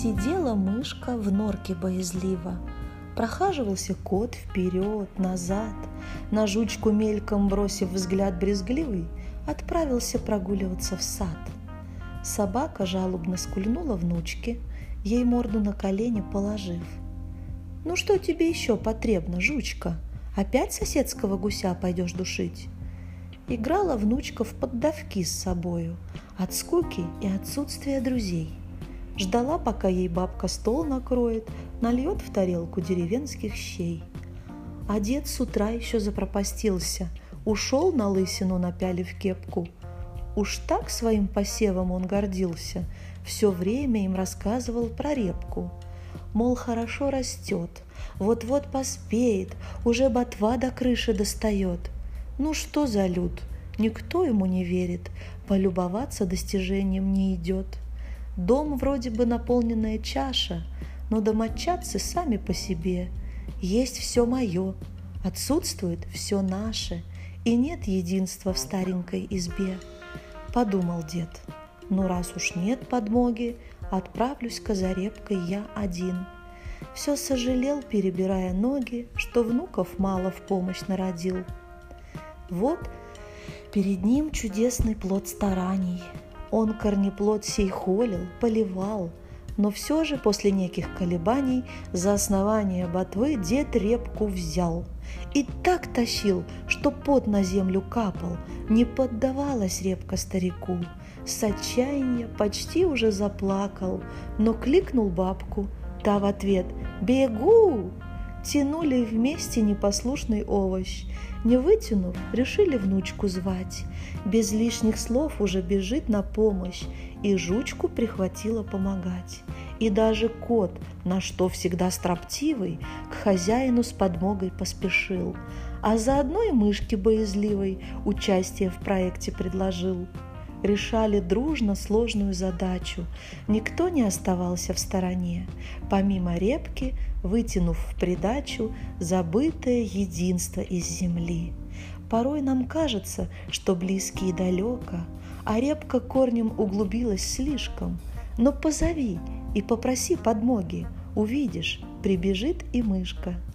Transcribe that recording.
Сидела мышка в норке боязливо, Прохаживался кот вперед, назад, На жучку мельком бросив взгляд брезгливый, Отправился прогуливаться в сад. Собака жалобно скульнула внучке, Ей морду на колени положив. «Ну что тебе еще потребно, жучка? Опять соседского гуся пойдешь душить?» Играла внучка в поддавки с собою От скуки и отсутствия друзей. Ждала, пока ей бабка стол накроет, Нальет в тарелку деревенских щей. А дед с утра еще запропастился, Ушел на лысину, напялив кепку. Уж так своим посевом он гордился, Все время им рассказывал про репку. Мол, хорошо растет, вот-вот поспеет, Уже ботва до крыши достает. Ну что за люд? Никто ему не верит, Полюбоваться достижением не идет – Дом вроде бы наполненная чаша, но домочадцы сами по себе. Есть все мое, отсутствует все наше, и нет единства в старенькой избе. Подумал дед, ну раз уж нет подмоги, отправлюсь козарепкой я один. Все сожалел, перебирая ноги, что внуков мало в помощь народил. Вот перед ним чудесный плод стараний – он корнеплод сей холил, поливал, но все же после неких колебаний за основание ботвы дед репку взял. И так тащил, что пот на землю капал, не поддавалась репка старику. С отчаяния почти уже заплакал, но кликнул бабку, та в ответ «Бегу!» Тянули вместе непослушный овощ, не вытянув, решили внучку звать. Без лишних слов уже бежит на помощь, и жучку прихватила помогать. И даже кот, на что всегда строптивый, к хозяину с подмогой поспешил, а заодно и мышке боязливой участие в проекте предложил. Решали дружно сложную задачу, никто не оставался в стороне. Помимо репки вытянув в придачу забытое единство из земли. Порой нам кажется, что близкие далеко, а репка корнем углубилась слишком. Но позови и попроси подмоги, увидишь, прибежит и мышка –